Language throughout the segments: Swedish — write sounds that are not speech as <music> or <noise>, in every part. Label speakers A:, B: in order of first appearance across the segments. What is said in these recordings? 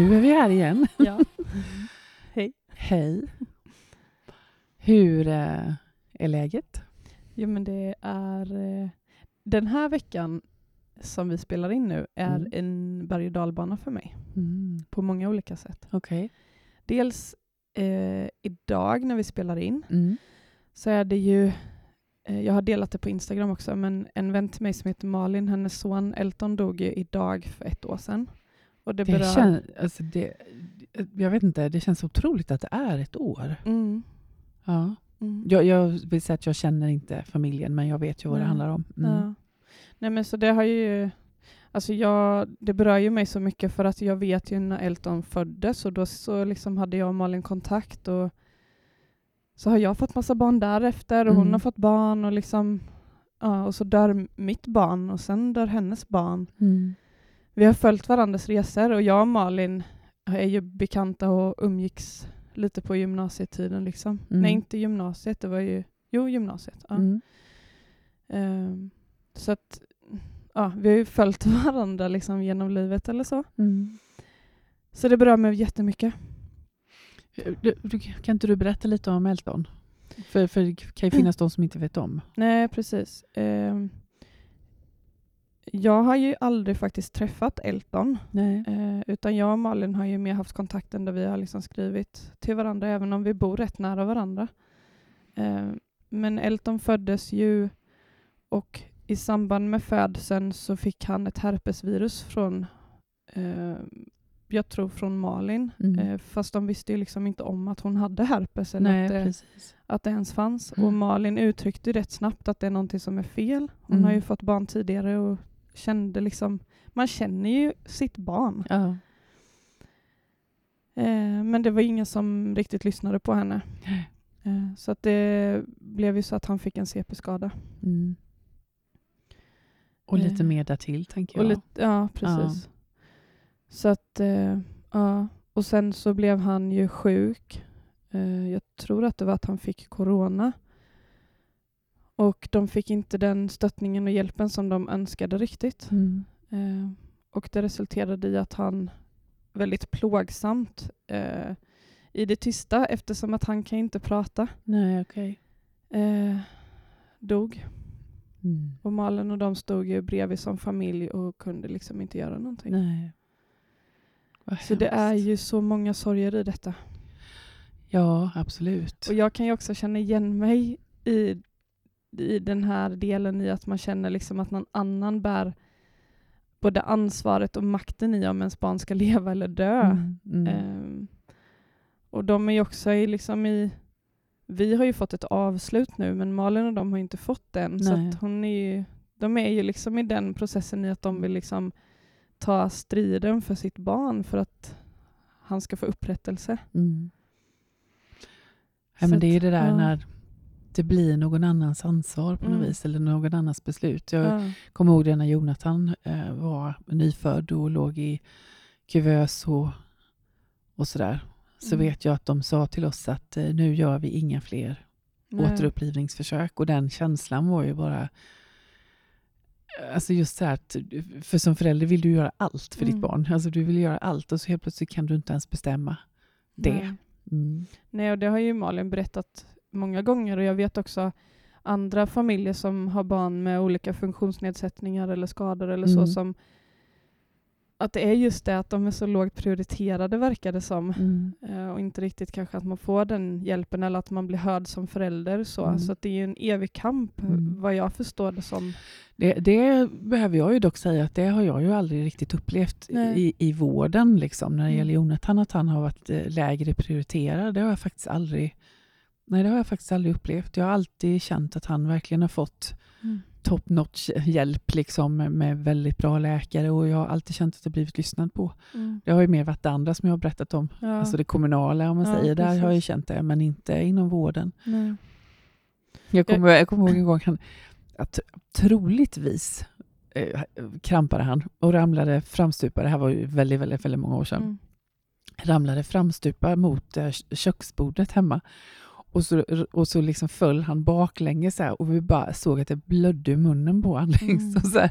A: Nu är vi här igen.
B: Ja. <laughs> Hej.
A: Hej. Hur eh, är läget?
B: Jo, men det är... eh, Den här veckan som vi spelar in nu är
A: Mm.
B: en berg och dalbana för mig
A: Mm.
B: på många olika sätt.
A: Okej.
B: Dels eh, idag när vi spelar in
A: Mm.
B: så är det ju, eh, jag har delat det på Instagram också, men en vän till mig som heter Malin, hennes son Elton dog ju idag för ett år sedan. Och det,
A: Det,
B: berör...
A: kän, alltså det, jag vet inte, det känns otroligt att det är ett år.
B: Mm.
A: Ja.
B: Mm.
A: Jag, jag vill säga att jag känner inte familjen, men jag vet ju vad det
B: Nej.
A: handlar om. Mm.
B: Ja. Nej men så det har ju, alltså jag, det berör ju mig så mycket för att jag vet ju när Elton föddes och då så liksom hade jag och Malin kontakt och så har jag fått massa barn därefter och hon
A: Mm.
B: har fått barn och liksom, ja och så dör mitt barn och sen dör hennes barn. Vi har följt varandras resor och jag och Malin är ju bekanta och umgicks lite på gymnasietiden liksom.
A: Mm.
B: Nej inte gymnasiet, det var ju, jo gymnasiet. Ja.
A: Mm.
B: Ehm, så att ja, vi har ju följt <laughs> varandra liksom genom livet eller så.
A: Mm.
B: Så det berör mig jättemycket.
A: Du, du, kan inte du berätta lite om Elton? För, för det kan ju finnas de som inte vet om.
B: Nej, precis. Ehm, jag har ju aldrig faktiskt träffat Elton, eh, utan jag och Malin har ju mer haft kontakten där vi har liksom skrivit till varandra, även om vi bor rätt nära varandra. Ehm, men Elton föddes ju och i samband med födseln så fick han ett herpesvirus från, eh, jag tror från Malin,
A: Mm.
B: eh, fast de visste ju liksom inte om att hon hade herpes eller
A: Nej,
B: att, det,
A: precis.
B: att det ens fanns.
A: Mm.
B: Och Malin uttryckte rätt snabbt att det är någonting som är fel. Hon
A: Mm.
B: har ju fått barn tidigare och kände liksom, man känner ju sitt barn.
A: Ja.
B: Eh, men det var ingen som riktigt lyssnade på henne. Eh, så att det blev ju så att han fick en CP-skada.
A: Mm. Och lite
B: Eh,
A: mer därtill, tänker jag.
B: Lite, ja, precis. Så att, eh, ja. Och sen så blev han ju sjuk. Eh, jag tror att det var att han fick corona. Och de fick inte den stöttningen och hjälpen som de önskade riktigt.
A: Mm.
B: Eh, och det resulterade i att han väldigt plågsamt eh, i det tysta, eftersom att han kan inte prata,
A: Nej, okej.
B: eh, dog.
A: Mm.
B: Och Malin och de stod ju bredvid som familj och kunde liksom inte göra någonting.
A: Nej. Vad
B: Så det är ju så många sorger i detta.
A: Ja, absolut.
B: Och jag kan ju också känna igen mig i, i den här delen i att man känner liksom att någon annan bär både ansvaret och makten i om ens barn ska <laughs> leva eller dö.
A: Mm, mm.
B: Ehm, och de är ju också i, liksom i... Vi har ju fått ett avslut nu, men Malin och de har inte fått den. Så
A: Nej.
B: att hon är ju, de är ju liksom i den processen i att de vill liksom ta striden för sitt barn för att han ska få upprättelse.
A: Mm. Ja,
B: Så
A: men det är ju det där
B: ja.
A: när det blir någon annans ansvar på något
B: Mm.
A: vis, eller någon annans beslut. Jag
B: Ja.
A: kommer ihåg det när Jonathan eh, var nyfödd och låg i kuvös och, och sådär. Så
B: Mm.
A: vet jag att de sa till oss att eh, nu gör vi inga fler
B: Nej.
A: återupplivningsförsök. Och den känslan var ju bara... Alltså just så här att, för som förälder vill du göra allt för
B: Mm.
A: ditt barn. Alltså du vill göra allt och så helt plötsligt kan du inte ens bestämma det.
B: Nej.
A: Mm.
B: Nej, och det har ju Malin berättat många gånger och jag vet också andra familjer som har barn med olika funktionsnedsättningar eller skador eller så
A: Mm.
B: som att det är just det att de är så lågt prioriterade verkar det som.
A: Mm.
B: Eh, och inte riktigt kanske att man får den hjälpen eller att man blir hörd som förälder. Så,
A: Mm.
B: så att det är en evig kamp
A: Mm.
B: vad jag förstår det som.
A: Det, det behöver jag ju dock säga att det har jag ju aldrig riktigt upplevt
B: Nej.
A: i, i vården. Liksom, när det
B: Mm.
A: gäller Jonathan, att han har varit eh, lägre prioriterad. Det har jag faktiskt aldrig Nej, det har jag faktiskt aldrig upplevt. Jag har alltid känt att han verkligen har fått top notch hjälp liksom, med, väldigt bra läkare och jag har alltid känt att jag blivit lyssnad på.
B: Mm.
A: Det har ju mer varit det andra som jag har berättat om.
B: Ja.
A: Alltså det kommunala om man
B: Ja,
A: säger. Där har jag känt det, men inte inom vården.
B: Nej.
A: Jag kommer, jag kommer ihåg en gång han, att troligtvis eh, krampade han och ramlade framstupa. Det här var ju väldigt, väldigt, väldigt många år sedan.
B: Mm.
A: Ramlade framstupa mot eh, köksbordet hemma. Och så, och så liksom föll han baklänges så här, och vi bara såg att det blödde i munnen på honom. <laughs> Liksom,
B: Mm.
A: så här.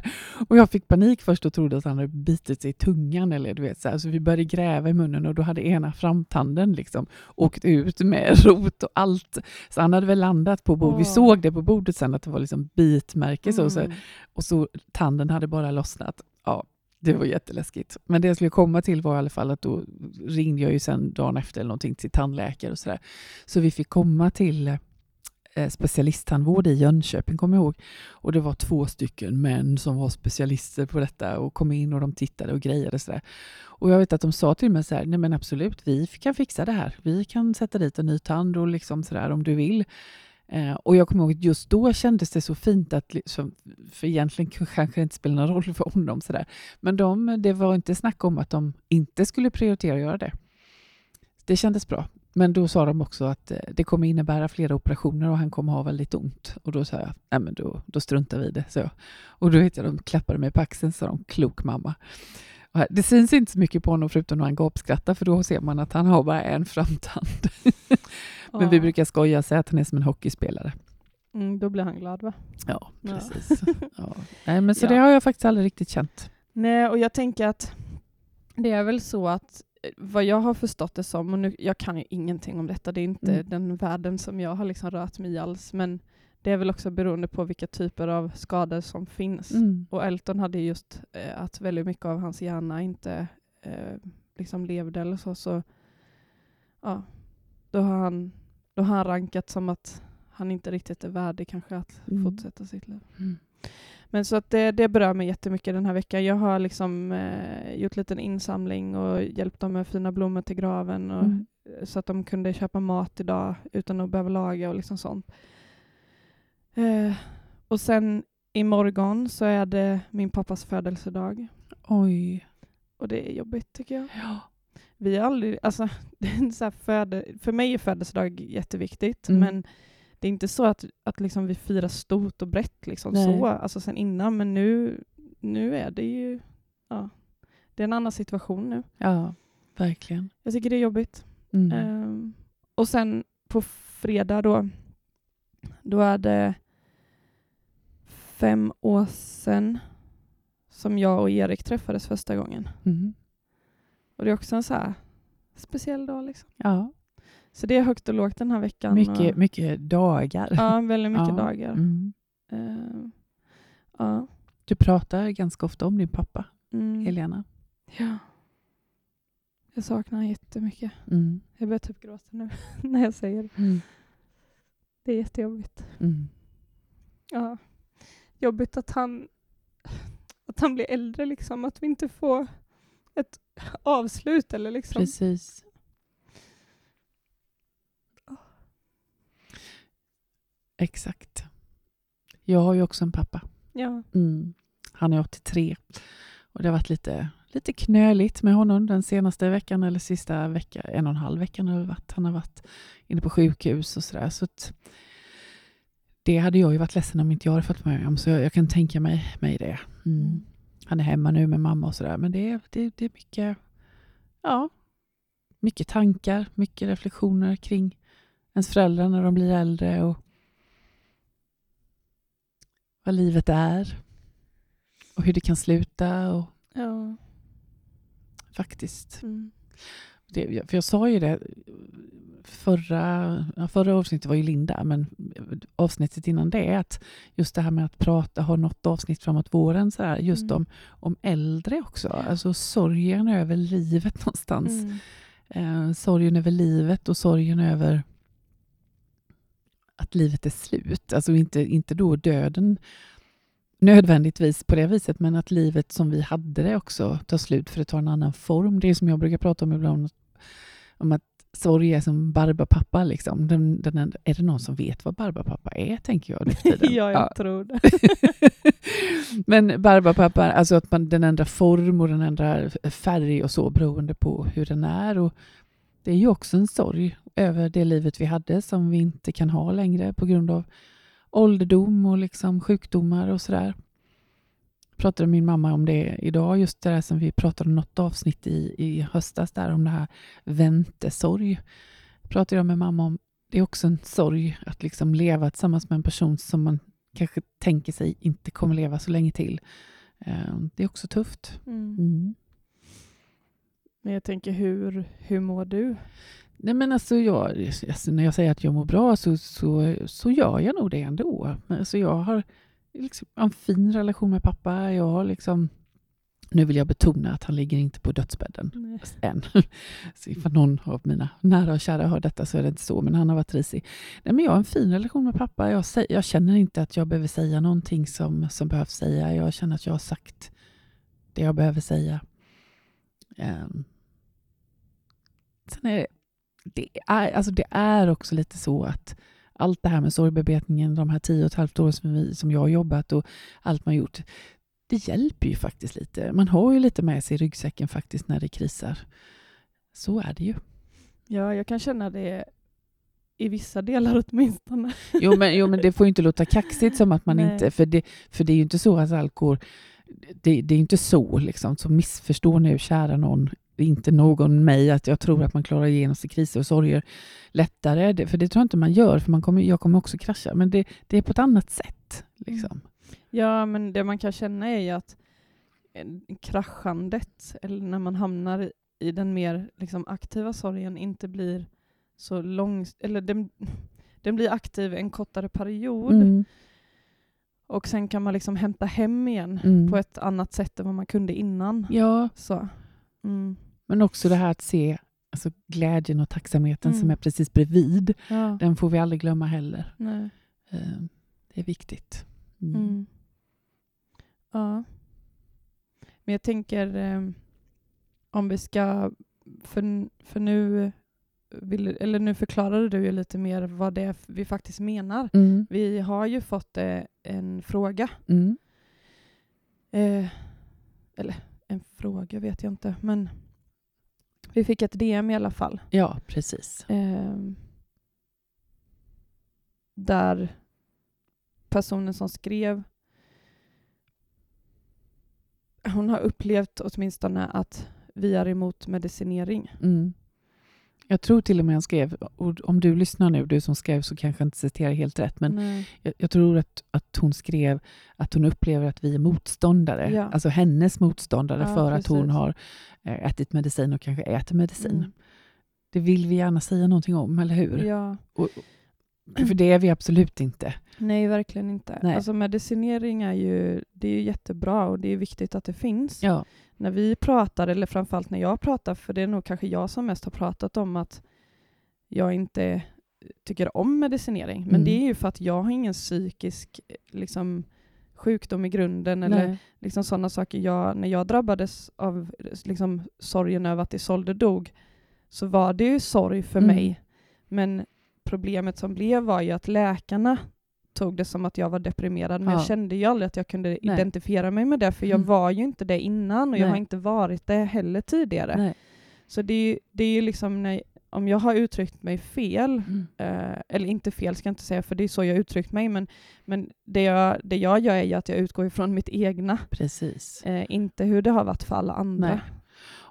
A: Och jag fick panik först och trodde att han hade bitit sig i tungan. Eller, du vet, så, här. så vi började gräva i munnen och då hade ena framtanden liksom åkt ut med <laughs> rot och allt. Så han hade väl landat på bordet. Vi
B: Åh.
A: såg det på bordet sen att det var liksom bitmärke. Så, så,
B: Mm.
A: och så tanden hade bara lossnat. Ja, det var jätteläskigt. Men det jag skulle komma till var i alla fall att då ringde jag ju sen dagen efter eller någonting till tandläkare och sådär. Så vi fick komma till eh, specialisttandvård i Jönköping, kommer jag ihåg. Och det var två stycken män som var specialister på detta och kom in och de tittade och grejade sådär. Och jag vet att de sa till mig så här, nej men absolut, vi kan fixa det här. Vi kan sätta dit en ny tand och liksom sådär om du vill. Eh, och jag kommer ihåg att just då kändes det så fint att, liksom, för egentligen kanske det inte spelar någon roll <laughs> för honom sådär. Men de, det var inte snack om att de inte skulle prioritera att göra det. Det kändes bra. Men då sa de också att eh, det kommer innebära flera operationer och han kommer ha väldigt ont. Och då sa jag, nej men då, då struntar vi i det. Så. Och då vet jag, de klappade mig på axeln sa de, klok mamma. Det syns inte så mycket på honom förutom när han gapskrattar för då ser man att han har bara en framtand. <laughs> Men vi
B: Ja.
A: brukar skoja och säga att han är som en hockeyspelare.
B: Mm, då blir han glad va?
A: Ja,
B: Ja.
A: precis. Ja. Nej, men så <laughs>
B: Ja.
A: det har jag faktiskt aldrig riktigt känt.
B: Nej, och jag tänker att det är väl så att eh, vad jag har förstått det som, och nu, jag kan ju ingenting om detta, det är inte
A: Mm.
B: den världen som jag har liksom rört mig i alls, men det är väl också beroende på vilka typer av skador som finns.
A: Mm.
B: Och Elton hade just eh, att väldigt mycket av hans hjärna inte eh, liksom levde eller så, så ja, då har han, då har han rankat som att han inte riktigt är värdig kanske att
A: Mm.
B: fortsätta sitt liv.
A: Mm.
B: Men så att det, det berör mig jättemycket den här veckan. Jag har liksom eh, gjort lite insamling och hjälpt dem med fina blommor till graven och,
A: Mm.
B: så att de kunde köpa mat idag utan att behöva laga och liksom sånt. Eh, och sen imorgon så är det min pappas födelsedag
A: Oj.
B: och det är jobbigt tycker jag.
A: Ja.
B: Vi har aldrig, alltså, <laughs> så föde, för mig är födelsedag jätteviktigt,
A: Mm.
B: men det är inte så att, att liksom vi firar stort och brett liksom
A: Nej.
B: så, alltså sen innan, men nu, nu är det ju, ja, det är en annan situation nu.
A: ja, verkligen.
B: Jag tycker det är jobbigt.
A: Mm.
B: Ehm, och sen på fredag då, då är det fem år sedan som jag och Erik träffades första gången.
A: Mm.
B: Och det är också en så här speciell dag liksom.
A: Ja,
B: Så det är högt och lågt den här veckan.
A: mycket,
B: och,
A: mycket dagar.
B: Ja, väldigt mycket
A: Ja.
B: dagar.
A: Mm.
B: Ehm, ja.
A: Du pratar ganska ofta om din pappa,
B: Mm.
A: Helena.
B: ja. Jag saknar honom jättemycket.
A: Mm.
B: Jag börjar typ gråta nu <laughs> när jag säger det.
A: Mm.
B: Det är jättejobbigt.
A: Mm.
B: Ja. Jobbigt att han, att han blir äldre, liksom. att vi inte får ett avslut. Eller liksom.
A: Precis. Exakt. Jag har ju också en pappa.
B: Ja.
A: Mm. Han är 83 och det har varit lite, lite knöligt med honom den senaste veckan eller sista veckan, en och en halv veckan har det varit. Han har varit inne på sjukhus och sådär. Så det hade jag ju varit ledsen om inte jag hade fått med om, så jag, jag kan tänka mig, mig det. Mm.
B: Mm.
A: Han är hemma nu med mamma och sådär, men det, är- det, det är mycket, ja, mycket tankar, mycket reflektioner kring ens föräldrar när de blir äldre och vad livet är och hur det kan sluta och
B: Ja.
A: Faktiskt.
B: Mm.
A: Det, för jag sa ju det förra, förra avsnittet var ju Linda, men avsnittet innan det att just det här med att prata, ha något avsnitt framåt våren, så här, just
B: Mm.
A: om, om äldre också, alltså sorgen över livet <laughs> någonstans.
B: Mm.
A: Eh, sorgen över livet och sorgen över att livet är slut. Alltså inte, inte då döden nödvändigtvis på det viset, men att livet som vi hade det också tar slut för att ta en annan form. Det är som jag brukar prata om ibland, om att sorg är som Barbapappa. Liksom. Den, den, är- är det någon som vet vad Barbapappa är, tänker jag nu för tiden. <laughs>
B: ja, jag
A: Ja.
B: tror det. <laughs>
A: Men Barbapappa, alltså att man, den ändrar form och den ändrar färg och så beroende på hur den är. Och det är ju också en sorg över det livet vi hade som vi inte kan ha längre på grund av ålderdom och liksom sjukdomar och sådär. Pratade min mamma om det idag, just det där som vi pratade om något avsnitt i, i höstas där om det här väntesorg. Pratade jag med mamma om det är också en sorg att liksom leva tillsammans med en person som man kanske tänker sig inte kommer leva så länge till. Eh, det är också tufft.
B: Mm.
A: Mm.
B: Men jag tänker, hur, hur mår du?
A: Nej, men alltså jag, alltså när jag säger att jag mår bra så, så, så gör jag nog det ändå. Alltså jag har liksom en fin relation med pappa. Jag har liksom, nu vill jag betona att han ligger inte på dödsbädden
B: Nej. <laughs>
A: än. Så ifall någon av mina nära och kära hör detta så är det inte så, men han har varit risig. Nej, men jag har en fin relation med pappa. Jag, jag känner inte att jag behöver säga någonting som, som behövs säga. Jag känner att jag har sagt det jag behöver säga. Ehm. Sen är det, det, är, alltså det är också lite så att allt det här med sorgbearbetningen, de här tio och ett halvt åren som, vi, som jag har jobbat och allt man gjort, det hjälper ju faktiskt lite. Man har ju lite med sig i ryggsäcken faktiskt när det krisar. Så är det ju.
B: Ja, jag kan känna det i vissa delar åtminstone.
A: Jo men, jo, men det får ju inte låta kaxigt som att man
B: Nej.
A: inte... För det, för det är ju inte så att går... Det, det är inte så, liksom. Så missförstå nu, kära någon, inte någon mig, att jag tror att man klarar igenom sig kriser och sorger lättare. Det, för det tror jag inte man gör, för man kommer, jag kommer också krascha. Men det, det är på ett annat sätt. Liksom.
B: Ja, men det man kan känna är ju att eh, kraschandet, eller när man hamnar i- i den mer liksom, aktiva sorgen, inte blir så lång... Eller den, <laughs> den blir aktiv en kortare period
A: Mm.
B: och sen kan man liksom hämta hem igen
A: Mm.
B: på ett annat sätt än vad man kunde innan.
A: Ja,
B: Så. Mm.
A: Men också det här att se alltså, glädjen och tacksamheten
B: Mm.
A: som är precis bredvid.
B: Ja.
A: Den får vi aldrig glömma heller.
B: Nej.
A: Eh, Det är viktigt. Mm.
B: Mm. Ja. Men jag tänker eh, om vi ska, för, för nu, vill, eller nu förklarade du ju lite mer vad det är vi faktiskt menar.
A: Mm.
B: Vi har ju fått eh, en fråga,
A: Mm.
B: eh, eller en fråga vet jag inte, men vi fick ett DM i alla fall.
A: Ja, precis.
B: Eh, där personen som skrev hon har upplevt åtminstone att vi är emot medicinering.
A: Mm. Jag tror till och med han skrev, om du lyssnar nu, du som skrev, så kanske jag inte citerar helt rätt, men jag, jag tror att, att hon skrev att hon upplever att vi är motståndare,
B: Ja.
A: alltså hennes motståndare
B: Ja,
A: för att hon
B: precis.
A: har eh, ätit medicin och kanske äter medicin.
B: Mm.
A: Det vill vi gärna säga någonting om, eller hur?
B: Ja.
A: Och, för det är vi absolut inte.
B: Nej, verkligen inte.
A: Nej.
B: Alltså medicinering är ju, det är ju jättebra och det är viktigt att det finns.
A: Ja.
B: När vi pratar, eller framförallt när jag pratar, för det är nog kanske jag som mest har pratat om att jag inte tycker om medicinering. Men
A: Mm.
B: det är ju för att jag har ingen psykisk liksom, sjukdom i grunden eller
A: Nej.
B: liksom sådana saker. Jag, när jag drabbades av liksom, sorgen över att Isolde dog så var det ju sorg för
A: Mm.
B: mig. Men problemet som blev var ju att läkarna tog det som att jag var deprimerad, men
A: Ja.
B: jag kände ju aldrig att jag kunde
A: Nej.
B: identifiera mig med det, för jag
A: Mm.
B: var ju inte det innan och jag
A: Nej.
B: har inte varit det heller tidigare.
A: Nej.
B: Så det är ju det är ju liksom när, om jag har uttryckt mig fel,
A: Mm.
B: eh, eller inte fel ska jag inte säga, för det är så jag uttryckt mig, men, men det, jag, det jag gör är ju att jag utgår ifrån mitt egna,
A: Precis.
B: eh, inte hur det har varit för alla andra.
A: Nej.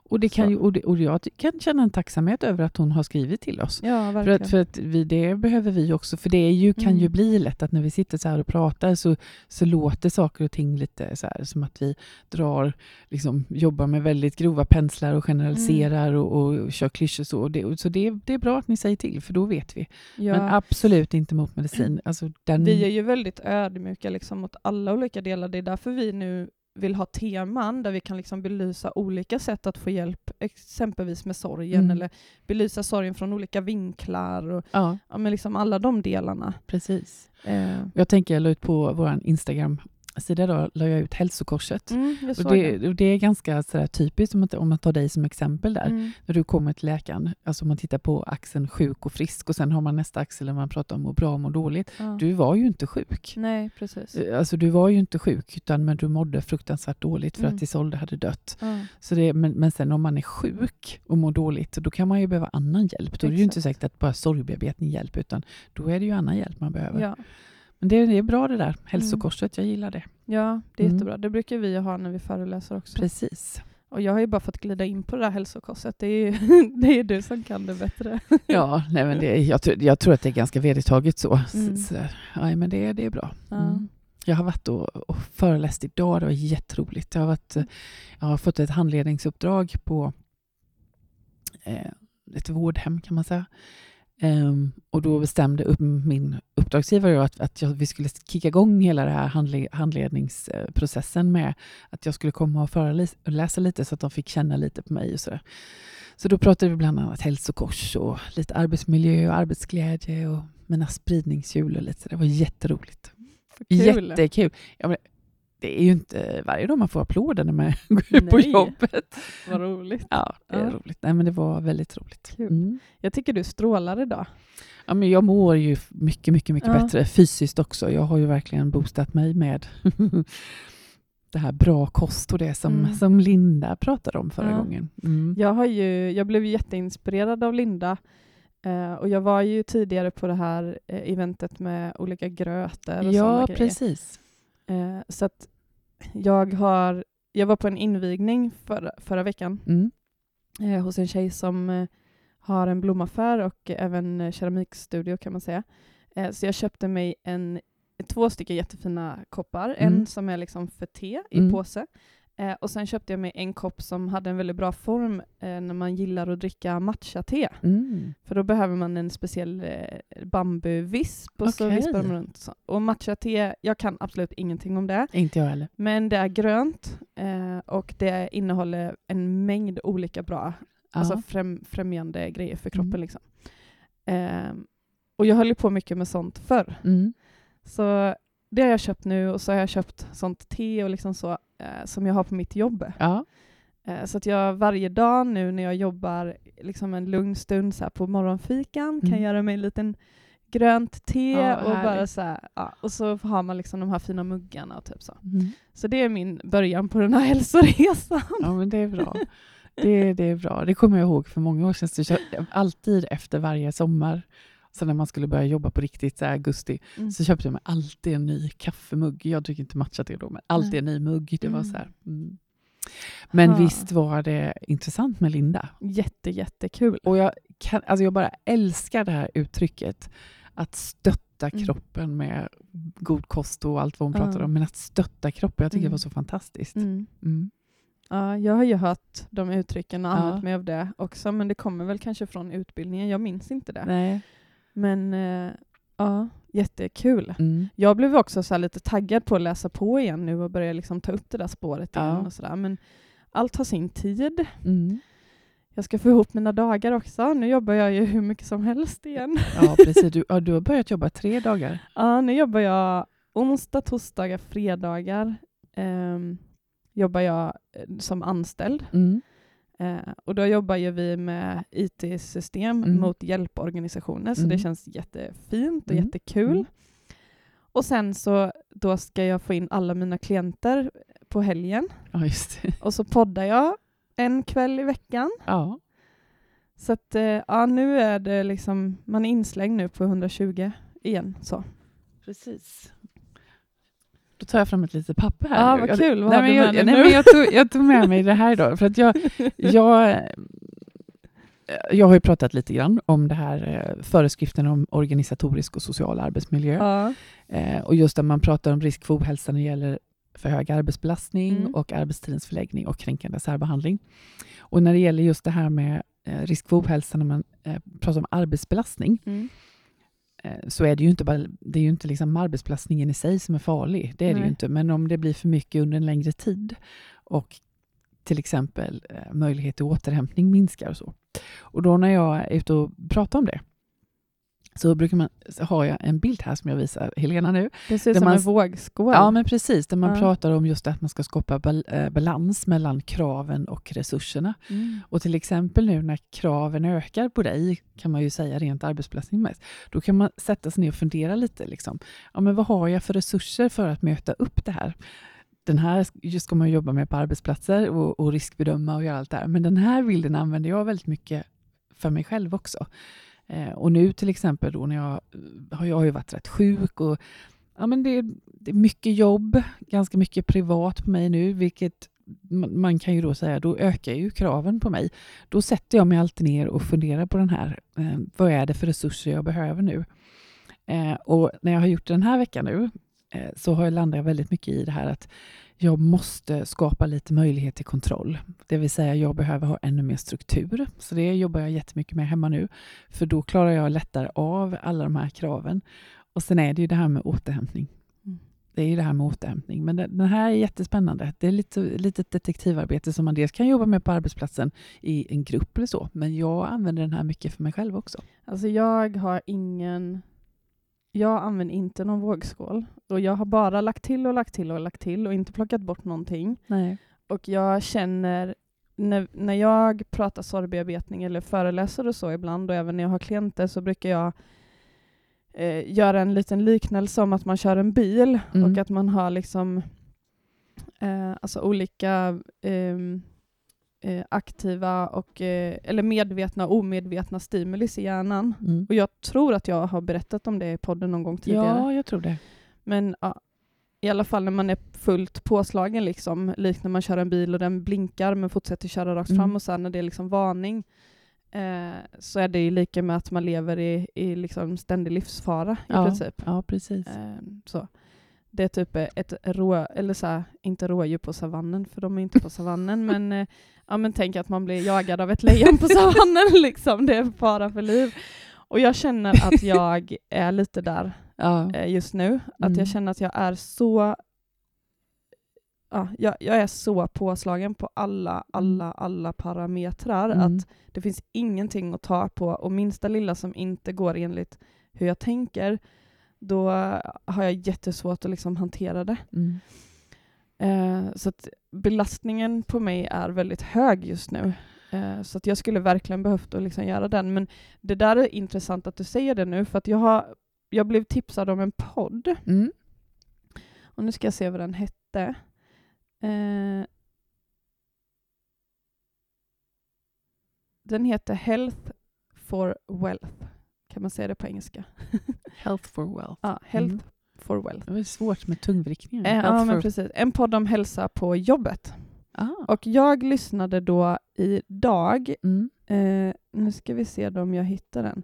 A: Och, det kan ju, och, det, och jag kan känna en tacksamhet över att hon har skrivit till oss.
B: Ja,
A: För att, för att vi, det behöver vi också, för det ju, kan ju
B: Mm.
A: bli lätt att när vi sitter så här och pratar så, så låter saker och ting lite så här som att vi drar, liksom, jobbar med väldigt grova penslar och generaliserar
B: Mm.
A: och, och kör klyschor så. Och det, så det, det är bra att ni säger till, för då vet vi.
B: ja.
A: Men absolut inte mot medicin. Alltså, den,
B: Vi är ju väldigt ödmjuka liksom mot alla olika delar. Det är därför vi nu vill ha teman där vi kan liksom belysa olika sätt att få hjälp, exempelvis med sorgen,
A: Mm.
B: eller belysa sorgen från olika vinklar, och
A: Ja,
B: ja, men liksom alla de delarna.
A: precis.
B: Eh,
A: Jag tänker jag la ut på vår Instagram-sida då, la jag ut hälsokorset.
B: mm,
A: Och
B: såg
A: det, och det är ganska sådär typiskt om man, om man tar dig som exempel där.
B: Mm.
A: när du kommer till läkaren, alltså om man tittar på axeln sjuk och frisk och sen har man nästa axel där man pratar om må bra och må dåligt.
B: Ja.
A: Du var ju inte sjuk.
B: Nej, precis.
A: Alltså du var ju inte sjuk, utan men du mådde fruktansvärt dåligt för
B: Mm.
A: att Isolde hade dött. Så det, men, men sen om man är sjuk och mår dåligt, då kan man ju behöva annan hjälp. Då är det ju inte säkert att bara sorgbearbetning hjälper, utan då är det ju annan hjälp man behöver.
B: Ja.
A: Men det, det är bra det där, hälsokorset, jag gillar det.
B: ja, det är
A: Mm.
B: jättebra. Det brukar vi ha när vi föreläser också.
A: Precis.
B: Och jag har ju bara fått glida in på det där hälsokostet. Det är ju <laughs> det är du som kan det bättre. <laughs>
A: Ja, nej, men det, jag, tror- jag tror att det är ganska vedertaget så.
B: Mm.
A: så, så ja, men det, det är bra. Mm. Jag har varit och, och föreläst idag, det var jätteroligt. Jag har, varit, eh, jag har fått ett handledningsuppdrag på eh, ett vårdhem kan man säga. Ehm, och då bestämde upp min uppdragsgivare att, att jag, vi skulle kicka igång hela den här handle, handledningsprocessen med att jag skulle komma och föreläsa lite så att de fick känna lite på mig. Och så, så då pratade vi bland annat hälsokors och lite arbetsmiljö och arbetsglädje och mina spridningshjul och lite så. Det var jätteroligt.
B: Kul.
A: Jättekul. Ja, men det är ju inte varje dag man får applåder när man <laughs> går ut på jobbet.
B: Vad roligt.
A: Ja, det är
B: Ja.
A: roligt. Nej, men det var väldigt roligt. Mm.
B: Jag tycker du strålar idag.
A: Ja, men jag mår ju mycket, mycket, mycket
B: Ja.
A: bättre fysiskt också. Jag har ju verkligen boostat mig med <laughs> det här bra kost och det som,
B: Mm.
A: som Linda pratade om förra
B: Ja.
A: gången. Mm.
B: Jag, har ju, jag blev jätteinspirerad av Linda. Eh, och jag var ju tidigare på det här eh, eventet med olika grötor och
A: Ja,
B: grejer. Eh, så att jag har, jag var på en invigning förra, förra veckan
A: Mm.
B: eh, hos en tjej som eh, har en blomaffär och även keramikstudio kan man säga. Eh, så jag köpte mig en, två stycken jättefina koppar.
A: Mm.
B: En som är liksom för te i
A: Mm.
B: påse. Eh, och sen köpte jag mig en kopp som hade en väldigt bra form eh, när man gillar att dricka matcha-te.
A: Mm.
B: För då behöver man en speciell eh, bambuvisp och så
A: Okej.
B: vispar man runt. Så. Och matcha-te, jag kan absolut ingenting om det.
A: Inte jag heller.
B: Men det är grönt eh, och det innehåller en mängd olika bra,
A: Ja.
B: alltså främ, främjande grejer för kroppen.
A: Mm.
B: Liksom. Eh, och jag höll på mycket med sånt förr.
A: mm.
B: Så det har jag köpt nu och så har jag köpt sånt te och liksom så eh, som jag har på mitt jobb.
A: ja.
B: Eh, så att jag varje dag nu när jag jobbar liksom en lugn stund så på morgonfikan kan
A: Mm.
B: göra mig en liten grönt te
A: Ja,
B: och bara så här, ja, och så har man liksom de här fina muggarna och typ så.
A: Mm.
B: Så det är min början på den här <laughs> hälsoresan.
A: Ja, men det är bra. Det, det är bra. Det kommer jag ihåg för många år sedan. Så jag, alltid efter varje sommar, så när man skulle börja jobba på riktigt, här augusti,
B: Mm.
A: så köpte jag mig alltid en ny kaffemugg. Jag dricker inte matcha det då, men alltid en ny mugg. Det var
B: Mm.
A: så här. Mm. Men
B: Ha.
A: visst var det intressant med Linda.
B: Jätte, jättekul.
A: Och jag, kan, alltså jag bara älskar det här uttrycket, att stötta
B: Mm.
A: kroppen med god kost och allt vad hon pratar
B: Ja.
A: om. Men att stötta kroppen, jag tycker det
B: Mm.
A: var så fantastiskt.
B: Mm.
A: Mm.
B: Ja, jag har ju hört de uttrycken och
A: Ja.
B: använt mig av det också, men det kommer väl kanske från utbildningen. Jag minns inte det.
A: Nej.
B: Men eh, ja, jättekul.
A: Mm.
B: Jag blev också så lite taggad på att läsa på igen nu och börja liksom ta upp det där spåret igen.
A: Ja.
B: Och så där. Men allt har sin tid.
A: Mm.
B: Jag ska få ihop mina dagar också. Nu jobbar jag ju hur mycket som helst igen.
A: Ja, precis. Du, ja, du har börjat jobba tre dagar.
B: Ja, nu jobbar jag onsdag, torsdagar, fredagar. ehm, jobbar jag eh, som anställd.
A: Mm.
B: Eh, och då jobbar ju vi med IT-system
A: Mm.
B: mot hjälporganisationer, så
A: Mm.
B: det känns jättefint och
A: Mm.
B: jättekul.
A: Mm.
B: Och sen så då ska jag få in alla mina klienter på helgen
A: Ja,
B: och så poddar jag en kväll i veckan.
A: Ja.
B: Så att eh, ja, nu är det liksom, man är inslängd nu på 120 igen. Så.
A: Precis. Då tar jag fram ett litet papper här.
B: Ja,
A: nu.
B: vad kul. Vad
A: nej, men jag, nej, men jag, tog, jag tog med mig det här idag. För att jag, <laughs> jag, jag har ju pratat lite grann om det här eh, föreskriften om organisatorisk och social arbetsmiljö.
B: Ja.
A: Eh, och just där man pratar om risk för ohälsa när det gäller för hög arbetsbelastning
B: Mm.
A: och arbetstidens förläggning och kränkande särbehandling. Och när det gäller just det här med eh, risk för ohälsa när man eh, pratar om arbetsbelastning
B: Mm.
A: Eh, så är det ju inte, bara, det är ju inte liksom arbetsbelastningen i sig som är farlig. Det är det
B: Nej.
A: ju inte. Men om det blir för mycket under en längre tid och till exempel eh, möjlighet till återhämtning minskar och så. Och då när jag är ute och pratar om det så brukar man, så har jag en bild här som jag visar Helena nu.
B: Det ser ut som
A: man-
B: en vågskål.
A: Ja, men precis. Där man
B: Ja.
A: pratar om just att man ska skapa bal- eh, balans mellan kraven och resurserna.
B: Mm.
A: Och till exempel nu när kraven ökar på dig, kan man ju säga rent arbetsbelastningsmässigt, då kan man sätta sig ner och fundera lite. Liksom. Ja, men vad har jag för resurser för att möta upp det här? Den här ska man jobba med på arbetsplatser och, och riskbedöma och göra allt det här. Men den här bilden använder jag väldigt mycket för mig själv också. Eh, och nu till exempel då när jag har jag har ju varit rätt sjuk och ja, men det, det är mycket jobb, ganska mycket privat på mig nu, vilket man kan ju då säga, då ökar ju kraven på mig. Då sätter jag mig alltid ner och funderar på den här, eh, vad är det för resurser jag behöver nu? Eh, och när jag har gjort det den här veckan nu, eh, så har jag landat väldigt mycket i det här att jag måste skapa lite möjlighet till kontroll. Det vill säga, jag behöver ha ännu mer struktur. Så det jobbar jag jättemycket med hemma nu, för då klarar jag lättare av alla de här kraven. Och sen är det ju det här med återhämtning.
B: Mm.
A: Det är ju det här med återhämtning. Men den här är jättespännande. Det är lite litet detektivarbete som man dels kan jobba med på arbetsplatsen i en grupp eller så. Men jag använder den här mycket för mig själv också.
B: Alltså jag har ingen... Jag använder inte någon vågskål. Och jag har bara lagt till och lagt till och lagt till och inte plockat bort någonting.
A: Nej.
B: Och jag känner, när, när jag pratar sorgbearbetning eller föreläser och så ibland, och även när jag har klienter, så brukar jag eh, göra en liten liknelse om att man kör en bil
A: Mm.
B: och att man har liksom eh, alltså olika ehm, eh, aktiva och, eh, eller medvetna och omedvetna stimulis i hjärnan.
A: Mm.
B: Och jag tror att jag har berättat om det i podden någon gång tidigare.
A: Ja, jag tror det.
B: Men ja, i alla fall när man är fullt påslagen, liksom, likt när man kör en bil och den blinkar men fortsätter köra rakt
A: Mm.
B: fram och sen när det är liksom varning eh, så är det ju lika med att man lever i, i liksom ständig livsfara i
A: Ja,
B: princip.
A: ja precis.
B: Eh, så. Det är typ ett rå, eller så här, inte rådjur på savannen, för de är inte på savannen, <laughs> men, eh, ja, men tänk att man blir jagad av ett lejon på savannen, <laughs> liksom. det är fara för liv. Och jag känner att jag är lite där <laughs>
A: Ja.
B: eh, just nu. Att
A: Mm.
B: jag känner att jag är så ja, jag, jag är så påslagen på alla, alla, alla parametrar
A: Mm.
B: att det finns ingenting att ta på och minsta lilla som inte går enligt hur jag tänker, då har jag jättesvårt att liksom hantera det.
A: Mm.
B: Eh, så att belastningen på mig är väldigt hög just nu. Eh, så att jag skulle verkligen behövt att liksom göra den. Men det där är intressant att du säger det nu, för att jag, har, jag blev tipsad om en podd
A: Mm.
B: och nu ska jag se vad den hette. Eh, den heter Health for Wealth. Kan man säga det på engelska? <laughs>
A: Health for wealth.
B: Ja, Health
A: Mm.
B: For Wealth.
A: Det var svårt med tungvrickningar.
B: Eh, ja, men precis. En podd om hälsa på jobbet.
A: ah.
B: Och jag lyssnade då idag,
A: mm.
B: eh, nu ska vi se om jag hittar den.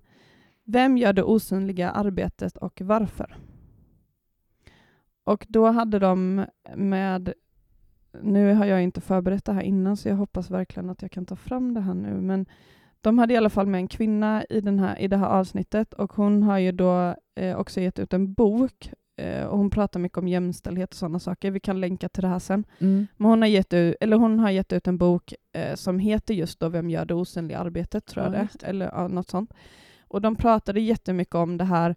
B: Vem gör det osynliga arbetet och varför? Och då hade de med, nu har jag inte förberett det här innan så jag hoppas verkligen att jag kan ta fram det här nu, men de hade i alla fall med en kvinna i, den här, i det här avsnittet och hon har ju då eh, också gett ut en bok och hon pratar mycket om jämställdhet och sådana saker. Vi kan länka till det här sen.
A: Mm.
B: Men hon har gett ut, eller hon har gett ut en bok eh, som heter just då Vem gör det osynliga arbetet, tror jag
A: Ja,
B: det,
A: det.
B: eller ja, något sånt. Och de pratade jättemycket om det här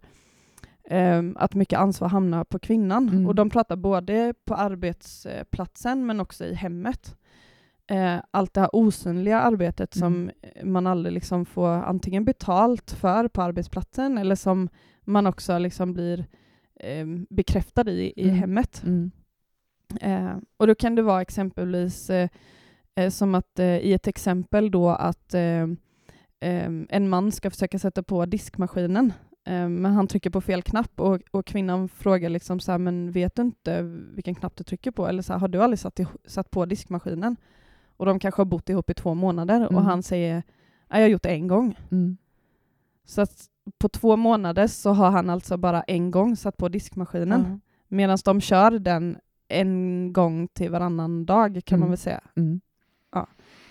B: ehm, att mycket ansvar hamnar på kvinnan.
A: Mm.
B: Och de pratar både på arbetsplatsen men också i hemmet. Eh, allt det här osynliga arbetet
A: Mm.
B: som man aldrig liksom får antingen betalt för på arbetsplatsen eller som man också liksom blir ehm, bekräftad i i
A: Mm.
B: hemmet.
A: Mm.
B: Eh, och då kan det vara exempelvis eh, eh, som att eh, i ett exempel då att eh, eh, en man ska försöka sätta på diskmaskinen eh, men han trycker på fel knapp och, och kvinnan frågar liksom så här, men vet du inte vilken knapp du trycker på? Eller så här, har du aldrig satt, i, satt på diskmaskinen? Och de kanske har bott ihop i två månader och
A: Mm.
B: han säger, "Nej, jag har gjort det en gång.
A: Mm.
B: Så att på två månader så har han alltså bara en gång satt på diskmaskinen.
A: Ja.
B: Medan de kör den en gång till varannan dag kan man
A: Mm.
B: väl säga.
A: Mm.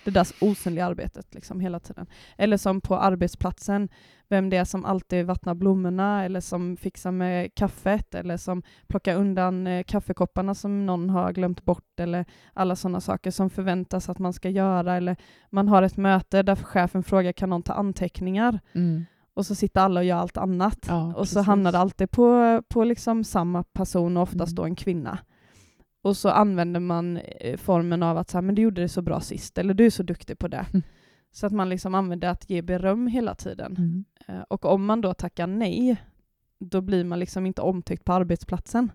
B: Det där osynliga arbetet liksom hela tiden. Eller som på arbetsplatsen, vem det är som alltid vattnar blommorna eller som fixar med kaffet eller som plockar undan eh, kaffekopparna som någon har glömt bort eller alla sådana saker som förväntas att man ska göra eller man har ett möte där chefen frågar kan någon ta anteckningar
A: Mm.
B: Och så sitter alla och gör allt annat.
A: Ja,
B: och så hamnar det alltid på, på liksom samma person och oftast
A: Mm.
B: då en kvinna. Och så använder man eh, formen av att så här, men du gjorde det så bra sist, eller du är så duktig på det.
A: Mm.
B: Så att man liksom använder att ge beröm hela tiden.
A: Mm.
B: Eh, Och om man då tackar nej, då blir man liksom inte omtyckt på arbetsplatsen.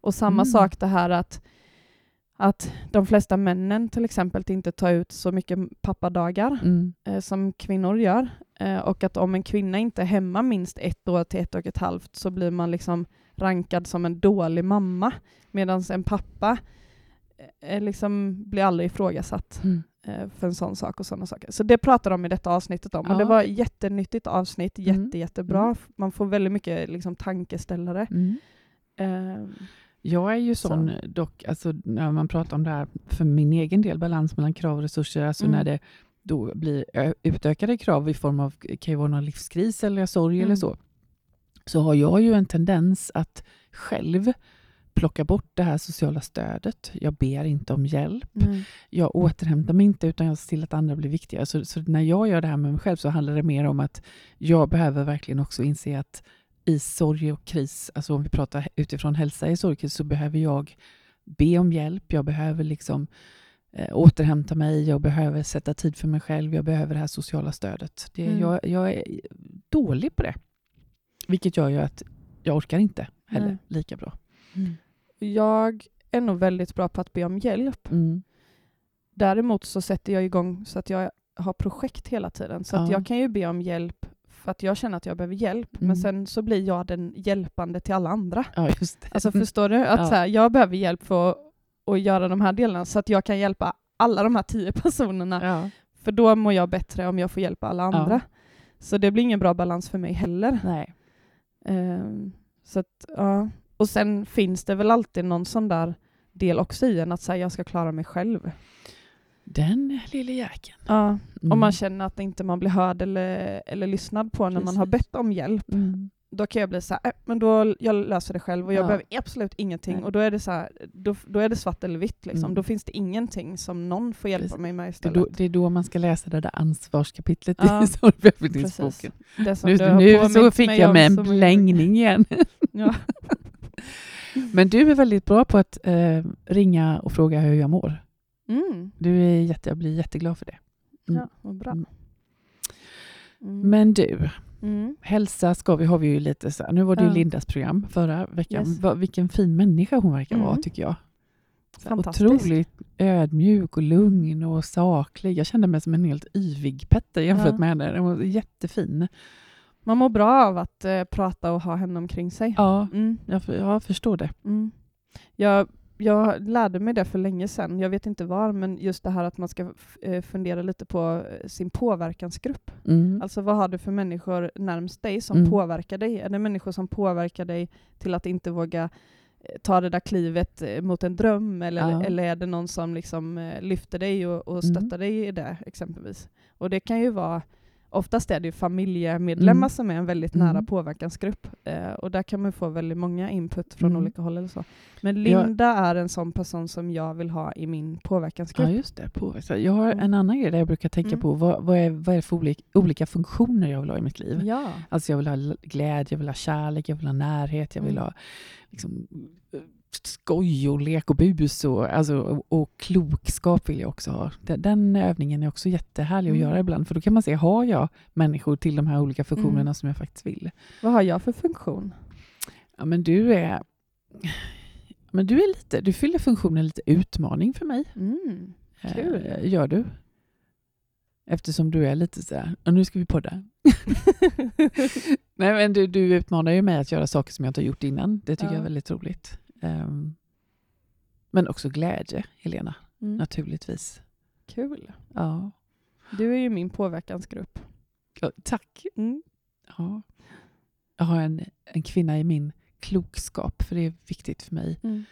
B: Och samma
A: Mm.
B: sak det här att, att de flesta männen till exempel inte tar ut så mycket pappadagar
A: Mm.
B: eh, som kvinnor gör. Eh, och att om en kvinna inte är hemma minst ett år till ett och ett halvt så blir man liksom rankad som en dålig mamma. Medan en pappa är liksom, blir aldrig ifrågasatt
A: Mm.
B: eh, för en sån sak och sådana saker. Så det pratar de i detta avsnittet om. Och
A: Ja.
B: det var ett jättenyttigt avsnitt,
A: Mm.
B: jätte, jättebra.
A: Mm.
B: Man får väldigt mycket liksom, tankeställare.
A: Mm.
B: Eh,
A: Jag är ju sån dock, alltså, när man pratar om det här, för min egen del, balans mellan krav och resurser, alltså
B: Mm.
A: när det då blir utökade krav i form av, kan ju vara någon livskris eller sorg
B: Mm.
A: eller så, så har jag ju en tendens att själv plocka bort det här sociala stödet. Jag ber inte om hjälp.
B: mm.
A: Jag återhämtar mig inte utan jag ser till att andra blir viktiga. Så, så när jag gör det här med mig själv så handlar det mer om att jag behöver verkligen också inse att i sorg och kris, alltså om vi pratar utifrån hälsa i sorg och kris, så behöver jag be om hjälp. Jag behöver liksom eh, återhämta mig, jag behöver sätta tid för mig själv, jag behöver det här sociala stödet. Det,
B: Mm.
A: jag, jag är dålig på det. Vilket gör ju att jag orkar inte heller
B: Nej.
A: lika bra.
B: Jag är nog väldigt bra på att be om hjälp.
A: Mm.
B: Däremot så sätter jag igång så att jag har projekt hela tiden. Så att
A: Ja.
B: jag kan ju be om hjälp för att jag känner att jag behöver hjälp.
A: Mm.
B: Men sen så blir jag den hjälpande till alla andra.
A: Ja, just det.
B: Alltså förstår du? Att
A: Ja.
B: så här, jag behöver hjälp för att, att göra de här delarna så att jag kan hjälpa alla de här tio <laughs> personerna.
A: ja.
B: För då mår jag bättre om jag får hjälpa alla
A: Ja.
B: andra. Så det blir ingen bra balans för mig heller.
A: Nej.
B: Ehm, så att, ja. Och sen finns det väl alltid någon sån där del också i en att säga jag ska klara mig själv.
A: Den lille jäkeln.
B: Ja.
A: Mm.
B: Om man känner att inte man blir hörd eller, eller lyssnad på när man har
A: Precis.
B: bett om hjälp.
A: Mm.
B: Då kan jag bli så här, äh, men då jag löser det själv och jag
A: Ja.
B: behöver absolut ingenting.
A: Nej.
B: Och då är det så här, då, då är det svart eller vitt. Liksom.
A: Mm.
B: Då finns det ingenting som någon får hjälpa
A: Precis.
B: mig med
A: Det är,
B: istället.
A: då, det är då man ska läsa det där ansvarskapitlet
B: Ja, <laughs>
A: i
B: som
A: Nu, nu så fick jag
B: om
A: med en blängning igen. <laughs>
B: Ja. <laughs>
A: Men du är väldigt bra på att eh, ringa och fråga hur jag mår.
B: Mm.
A: Du är jätte, jag blir jätteglad för det. Mm.
B: Ja, vad bra.
A: Mm.
B: Mm.
A: Men du,
B: Mm.
A: hälsa ska vi, har vi ju lite så här. Nu var det ju
B: Ja.
A: Lindas program förra veckan.
B: Yes.
A: Va, vilken fin människa hon verkar vara
B: Mm.
A: tycker jag. Otroligt ödmjuk och lugn och saklig. Jag kände mig som en helt yvig Petter jämfört
B: Ja.
A: med henne. Hon var jättefin.
B: Man mår bra av att eh, prata och ha henne omkring sig.
A: Ja,
B: Mm.
A: jag, jag förstår det.
B: Mm. Jag, jag lärde mig det för länge sedan, jag vet inte var, men just det här att man ska eh, fundera lite på eh, sin påverkansgrupp.
A: Mm.
B: Alltså vad har du för människor närmst dig som
A: Mm.
B: påverkar dig? Är det människor som påverkar dig till att inte våga eh, ta det där klivet mot en dröm? Eller,
A: Ja.
B: eller är det någon som liksom lyfter dig och, och
A: Mm.
B: stöttar dig i det exempelvis? Och det kan ju vara Oftast är det ju familjemedlemmar
A: Mm.
B: som är en väldigt
A: Mm.
B: nära påverkansgrupp. Eh, och där kan man få väldigt många input från
A: Mm.
B: olika håll. Eller så. Men. Linda är en sån person som jag vill ha i min påverkansgrupp.
A: Ja, just det. Påverka. Jag har
B: Mm.
A: en annan grej där jag brukar tänka
B: Mm.
A: på vad, vad, är, vad är det för olika, olika funktioner jag vill ha i mitt liv.
B: Ja.
A: Alltså jag vill ha glädje, jag vill ha kärlek, jag vill ha närhet, jag vill
B: Mm.
A: ha liksom, eh, skoj och lek och bus och, alltså, och, och klokskap vill jag också ha. Den, den övningen är också jättehärlig att
B: Mm.
A: göra ibland för då kan man se, har jag människor till de här olika funktionerna
B: Mm.
A: som jag faktiskt vill?
B: Vad har jag för funktion?
A: Ja, men du är men du är lite, du fyller funktionen lite utmaning för mig.
B: Mm. Kul.
A: Eh, gör du? Eftersom du är lite så här, och nu ska vi podda. <laughs> Nej, men du, du utmanar ju mig att göra saker som jag inte har gjort innan. Det tycker
B: Ja.
A: jag är väldigt roligt. Ehm, men också glädje, Helena,
B: Mm.
A: naturligtvis.
B: Kul.
A: Ja.
B: Du är ju min påverkansgrupp.
A: Ja, Tack.
B: Mm.
A: Ja. Jag har en, en kvinna i min klokskap, för det är viktigt för mig.
B: Mm.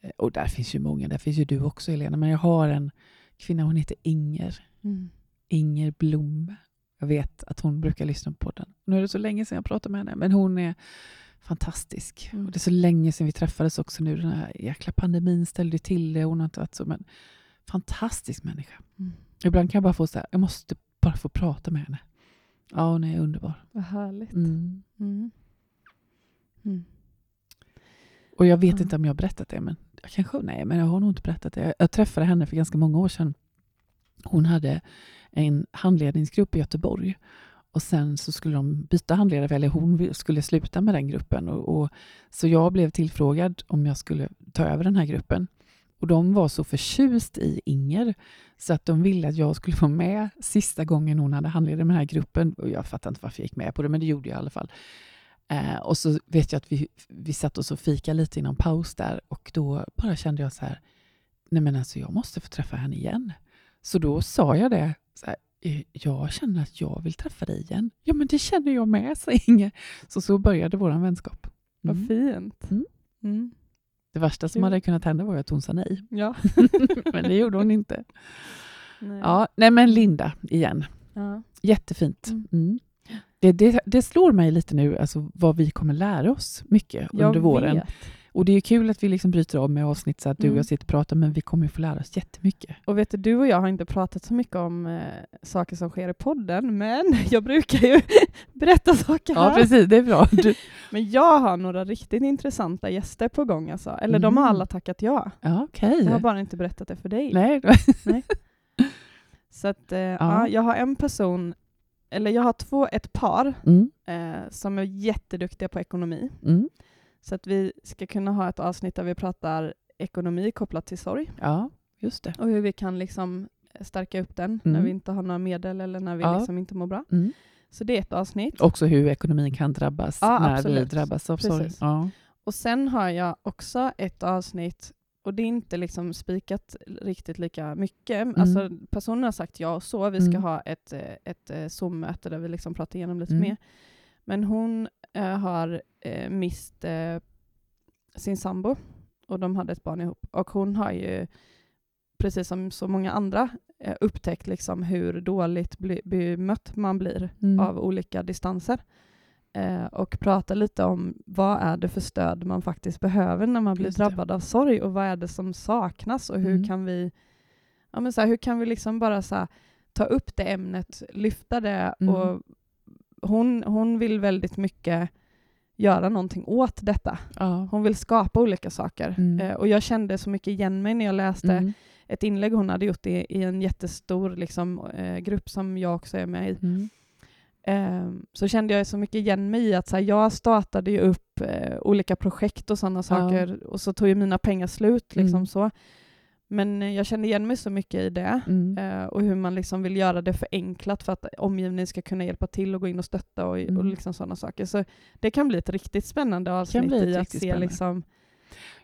A: Eh, Och där finns ju många, där finns ju du också Helena, men jag har en kvinna, hon heter Inger.
B: Mm.
A: Inger Blom. Jag vet att hon brukar lyssna på den. Nu är det så länge sedan jag pratade med henne, men hon är fantastisk.
B: Mm.
A: Och det är så länge sedan vi träffades också nu. Den här jäkla pandemin ställde till det. Hon har inte varit så, men fantastisk människa.
B: Mm.
A: Ibland kan jag bara få så här, jag måste bara få prata med henne. Ja, hon är underbar.
B: Vad härligt.
A: Mm.
B: Mm. Mm.
A: Och jag vet inte om jag har berättat det, men jag kanske, nej, men jag har nog inte berättat det. Jag, jag träffade henne för ganska många år sedan. Hon hade en handledningsgrupp i Göteborg. Och sen så skulle de byta handledare, eller hon skulle sluta med den gruppen. Och, och, så jag blev tillfrågad om jag skulle ta över den här gruppen. Och de var så förtjust i Inger så att de ville att jag skulle vara med sista gången hon hade handledare med den här gruppen. Och jag fattar inte varför jag gick med på det, men det gjorde jag i alla fall. Eh, och så vet jag att vi, vi satt oss och fika lite innan paus där och då bara kände jag så här, nej men alltså jag måste få träffa henne igen. Så då sa jag det, så här, jag känner att jag vill träffa dig igen. Ja men det känner jag med, sa Inge. Så så började vår vänskap.
B: Vad
A: Mm.
B: fint.
A: Mm.
B: Mm.
A: Det värsta som
B: Kul.
A: hade kunnat hända var att hon sa nej.
B: Ja. <laughs>
A: men det gjorde hon inte.
B: Nej.
A: Ja, nej men Linda igen.
B: Ja.
A: Jättefint.
B: Mm.
A: Mm. Det, det, det slår mig lite nu alltså, vad vi kommer lära oss mycket
B: Jag
A: under våren.
B: vet.
A: Och det är kul att vi liksom bryter av med avsnitt så att du och
B: Mm.
A: jag sitter och pratar, men vi kommer ju få lära oss jättemycket.
B: Och vet du, du och jag har inte pratat så mycket om eh, saker som sker i podden, men <laughs> jag brukar ju <laughs> berätta saker
A: Ja,
B: här.
A: precis. Det är bra. <laughs> Du,
B: Men jag har några riktigt intressanta gäster på gång alltså. Eller de har
A: Mm.
B: alla tackat ja.
A: ja, okej.
B: Jag har bara inte berättat det för dig.
A: Nej,
B: Så att, eh, ja. jag har en person, eller jag har två, ett par
A: mm,
B: eh, som är jätteduktiga på ekonomi.
A: mm,
B: Så att vi ska kunna ha ett avsnitt där vi pratar ekonomi kopplat till sorg
A: ja, just det.
B: och hur vi kan liksom stärka upp den
A: Mm.
B: när vi inte har några medel eller när vi
A: Ja.
B: liksom inte mår bra.
A: Mm.
B: Så det är ett avsnitt.
A: Också hur ekonomin kan drabbas
B: Ja,
A: när vi
B: absolut.
A: drabbas av sorg. Ja.
B: Och sen har jag också ett avsnitt, och det är inte liksom spikat riktigt lika mycket. Alltså, personen har sagt ja och så, vi ska
A: Mm.
B: ha ett, eh, ett eh, Zoom-möte där vi liksom pratar igenom lite
A: Mm.
B: mer. Men hon eh, har eh, mist eh, sin sambo och de hade ett barn ihop. Och hon har ju, precis som så många andra, eh, upptäckt liksom hur dåligt bli, bemött man blir
A: Mm.
B: av olika distanser. Eh, och prata lite om vad är det för stöd man faktiskt behöver när man blir drabbad av sorg och vad är det som saknas och hur
A: Mm.
B: kan vi ja, men så här, hur kan vi liksom bara så här, ta upp det ämnet, lyfta det
A: Mm.
B: och hon, hon vill väldigt mycket göra någonting åt detta.
A: Ja.
B: Hon vill skapa olika saker.
A: Mm.
B: Eh, och jag kände så mycket igen mig när jag läste
A: Mm.
B: ett inlägg hon hade gjort i, i en jättestor liksom, eh, grupp som jag också är med i.
A: Mm.
B: Eh, så kände jag så mycket igen mig i att så här, jag startade ju upp eh, olika projekt och sådana saker och så tog ju mina pengar slut. Liksom
A: Mm.
B: så. Men eh, jag kände igen mig så mycket i det
A: Mm.
B: eh, och hur man liksom vill göra det förenklat för att omgivningen ska kunna hjälpa till och gå in och stötta och, och
A: Mm.
B: liksom sådana saker. Så det kan bli ett riktigt spännande avsnitt i att se
A: spännande.
B: liksom,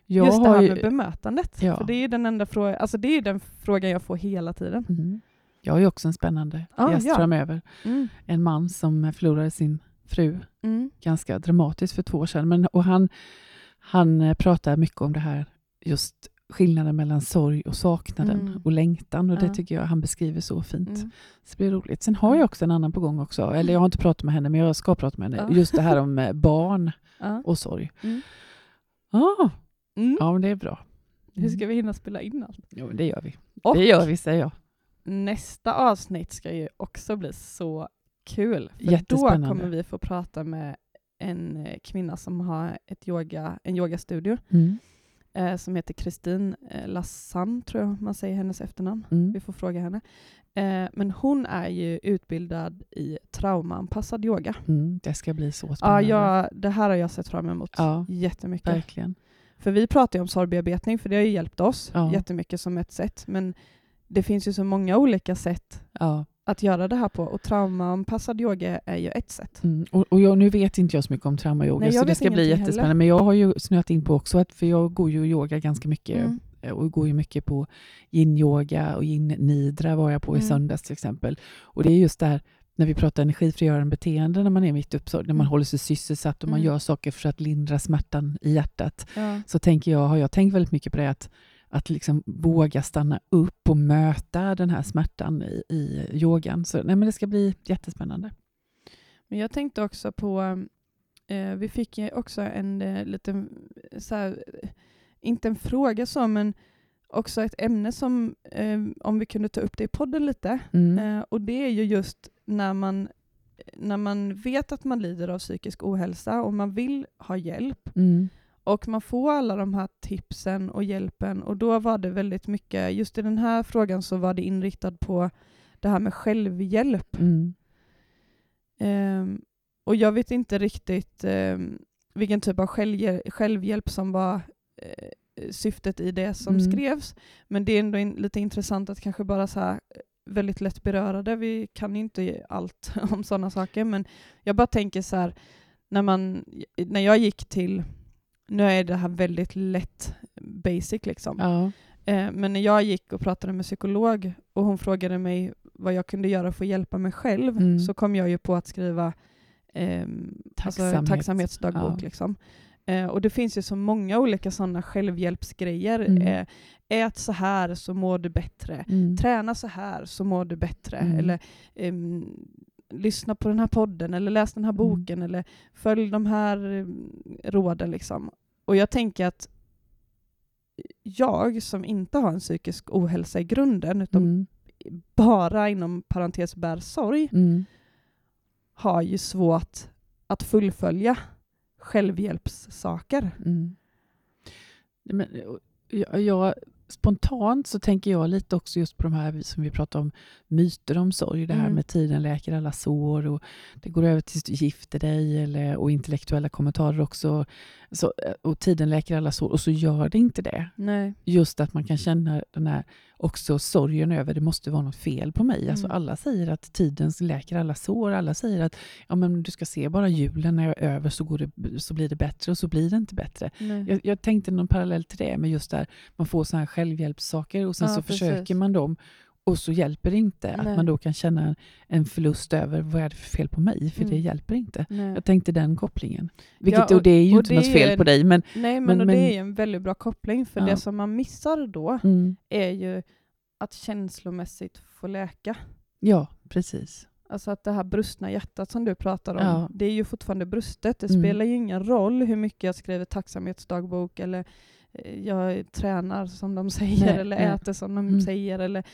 A: Jag
B: just det här
A: ju-
B: med bemötandet.
A: Ja.
B: För det är den enda frågan, alltså det är den frågan jag får hela tiden.
A: Mm. Jag har ju också en spännande
B: Ah,
A: gäst
B: ja.
A: framöver.
B: Mm.
A: En man som förlorade sin fru
B: Mm.
A: ganska dramatiskt för två år sedan. Men, och han, han eh, pratar mycket om det här, just skillnaden mellan sorg och saknaden
B: Mm.
A: och längtan. Och
B: Ja.
A: det tycker jag han beskriver så fint.
B: Mm.
A: Så det blir roligt. Sen har jag också en annan på gång också. Eller jag har inte pratat med henne, men jag ska prata med henne.
B: Ja.
A: Just det här om eh, barn
B: Ja.
A: och sorg.
B: Mm.
A: Ah,
B: Mm.
A: ja, men det är bra.
B: Hur ska vi hinna spela in allt?
A: Jo, det gör vi.
B: Och
A: Det gör vi, säger jag.
B: nästa avsnitt ska ju också bli så kul. För då kommer vi få prata med en eh, kvinna som har ett yoga, en yogastudio
A: Mm.
B: Eh, som heter Kristin eh, Lassan, tror jag man säger hennes efternamn.
A: Mm.
B: Vi får fråga henne. Eh, men hon är ju utbildad i traumaanpassad yoga.
A: Mm. Det ska bli så
B: Ja,
A: spännande.
B: jag, det här har jag sett fram emot
A: Ja,
B: jättemycket.
A: verkligen.
B: För vi pratar ju om sorgbearbetning, för det har ju hjälpt oss
A: Ja.
B: jättemycket som ett sätt. Men det finns ju så många olika sätt
A: Ja.
B: Att göra det här på och traumaanpassad yoga är ju ett sätt.
A: Mm. Och, och jag, nu vet inte jag så mycket om traumayoga, så det ska bli jättespännande.
B: heller.
A: Men jag har ju snöat in på också, att, för jag går ju yoga ganska mycket.
B: Mm.
A: eh, Och går ju mycket på yin-yoga och yin-nidra var jag på i
B: Mm.
A: söndags till exempel. Och det är just det här, när vi pratar energifrigörande beteende när man är mitt uppe, när man
B: Mm.
A: håller sig sysselsatt och man
B: Mm.
A: gör saker för att lindra smärtan i hjärtat.
B: Ja.
A: Så tänker jag, har jag tänkt väldigt mycket på det, att, att liksom våga stanna upp och möta den här smärtan i, i yogan. Så nej, men det ska bli jättespännande.
B: Men jag tänkte också på, eh, vi fick ju också en eh, liten, så här, eh, inte en fråga så, men också ett ämne som, eh, om vi kunde ta upp det i podden lite,
A: Mm.
B: eh, och det är ju just när man, när man vet att man lider av psykisk ohälsa och man vill ha hjälp,
A: Mm.
B: Och man får alla de här tipsen och hjälpen och då var det väldigt mycket, just i den här frågan så var det inriktat på det här med självhjälp.
A: Mm.
B: Ehm, och jag vet inte riktigt ehm, vilken typ av självhjälp, som var eh, syftet i det som
A: Mm.
B: skrevs. Men det är ändå in, lite intressant att kanske bara så här eh, väldigt lätt beröra det. Vi kan ju inte allt <laughs> om sådana saker, men jag bara tänker så här, när, man, när jag gick till, nu är det här väldigt lätt basic liksom,
A: Ja.
B: Eh, men när jag gick och pratade med psykolog och hon frågade mig vad jag kunde göra för att hjälpa mig själv
A: Mm.
B: så kom jag ju på att skriva alltså,
A: Tacksamhet.
B: tacksamhetsdagbok.
A: Ja.
B: Liksom. Eh, och det finns ju så många olika sådana självhjälpsgrejer.
A: Mm.
B: Eh, ät så här så mår du bättre.
A: Mm.
B: Träna så här så mår du bättre.
A: Mm.
B: Eller ehm, lyssna på den här podden eller läs den här
A: Mm.
B: boken eller följ de här eh, råden. Liksom. Och jag tänker att jag som inte har en psykisk ohälsa i grunden utan
A: Mm.
B: bara inom parentes bär sorg
A: Mm.
B: har ju svårt att fullfölja självhjälpssaker.
A: Mm. Men, jag, jag, spontant så tänker jag lite också just på de här som vi pratar om, myter om sorg. Det här
B: Mm.
A: med tiden läker alla sår och det går över tills du gifter dig eller, och intellektuella kommentarer också. Så, och tiden läker alla sår och så gör det inte det.
B: Nej.
A: Just att man kan känna den här också sorgen över det måste vara något fel på mig. Alltså
B: Mm.
A: alla säger att tiden läker alla sår. Alla säger att ja, men du ska se bara julen när jag är över så, går det, så blir det bättre och så blir det inte bättre. Jag, jag tänkte någon parallell till det, med just där man får såna här självhjälpssaker och sen
B: Ja,
A: så
B: precis.
A: försöker man dem och så hjälper det inte.
B: Nej.
A: Att man då kan känna en förlust över vad är det för fel på mig, för det
B: Mm.
A: hjälper inte.
B: Nej.
A: Jag tänkte den kopplingen. Vilket,
B: och-
A: och, det är ju inte
B: det
A: något fel
B: en-
A: på dig, men
B: Nej, men,
A: Men-
B: och
A: men-
B: det är en väldigt bra koppling, för
A: Ja.
B: det som man missar då
A: mm,
B: är ju att känslomässigt få läka.
A: ja, precis.
B: Alltså att det här brustna hjärtat som du pratar om,
A: Ja.
B: det är ju fortfarande brustet. Det
A: Mm.
B: spelar ju ingen roll hur mycket jag skriver tacksamhetsdagbok eller eh, jag tränar som de <laughs> säger
A: Nej,
B: eller
A: nej.
B: äter som de
A: Mm.
B: säger eller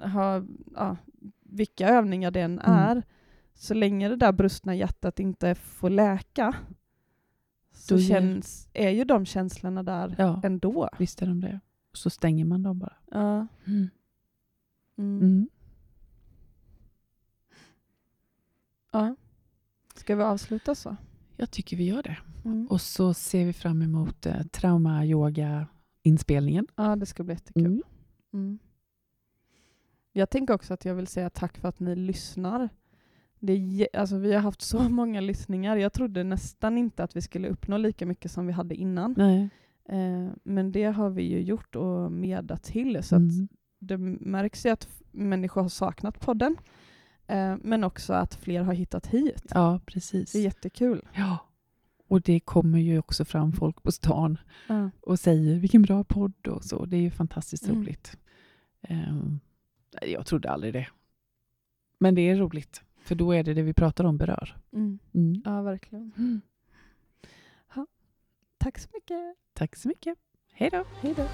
B: har, ja, vilka övningar det än
A: Mm.
B: är. Så länge det där brustna hjärtat inte får läka så
A: Då
B: känns, är ju de känslorna där
A: Ja,
B: ändå.
A: visst är de det. Och så stänger man dem bara.
B: Ja.
A: Mm.
B: Mm.
A: Mm.
B: ja. Ska vi avsluta så?
A: Jag tycker vi gör det.
B: Mm.
A: Och så ser vi fram emot eh, trauma-yoga-inspelningen.
B: Ja, det ska bli jättekul.
A: Mm.
B: Mm. Jag tänker också att jag vill säga tack för att ni lyssnar. Det alltså, vi har haft så <laughs> många lyssningar. Jag trodde nästan inte att vi skulle uppnå lika mycket som vi hade innan.
A: Nej.
B: Eh, men det har vi ju gjort och meddat till. Så
A: Mm.
B: det märks ju att människor har saknat podden. Eh, men också att fler har hittat hit.
A: Ja, precis.
B: Det är jättekul.
A: Ja. Och det kommer ju också fram folk på stan
B: Ja.
A: och säger vilken bra podd och så. Det är ju fantastiskt
B: Mm.
A: roligt. Ehm, jag trodde aldrig det. Men det är roligt, för då är det det vi pratar om berör.
B: Mm.
A: Mm.
B: ja, verkligen.
A: Mm.
B: Tack så mycket.
A: Tack så mycket. Hej då.
B: Hej då.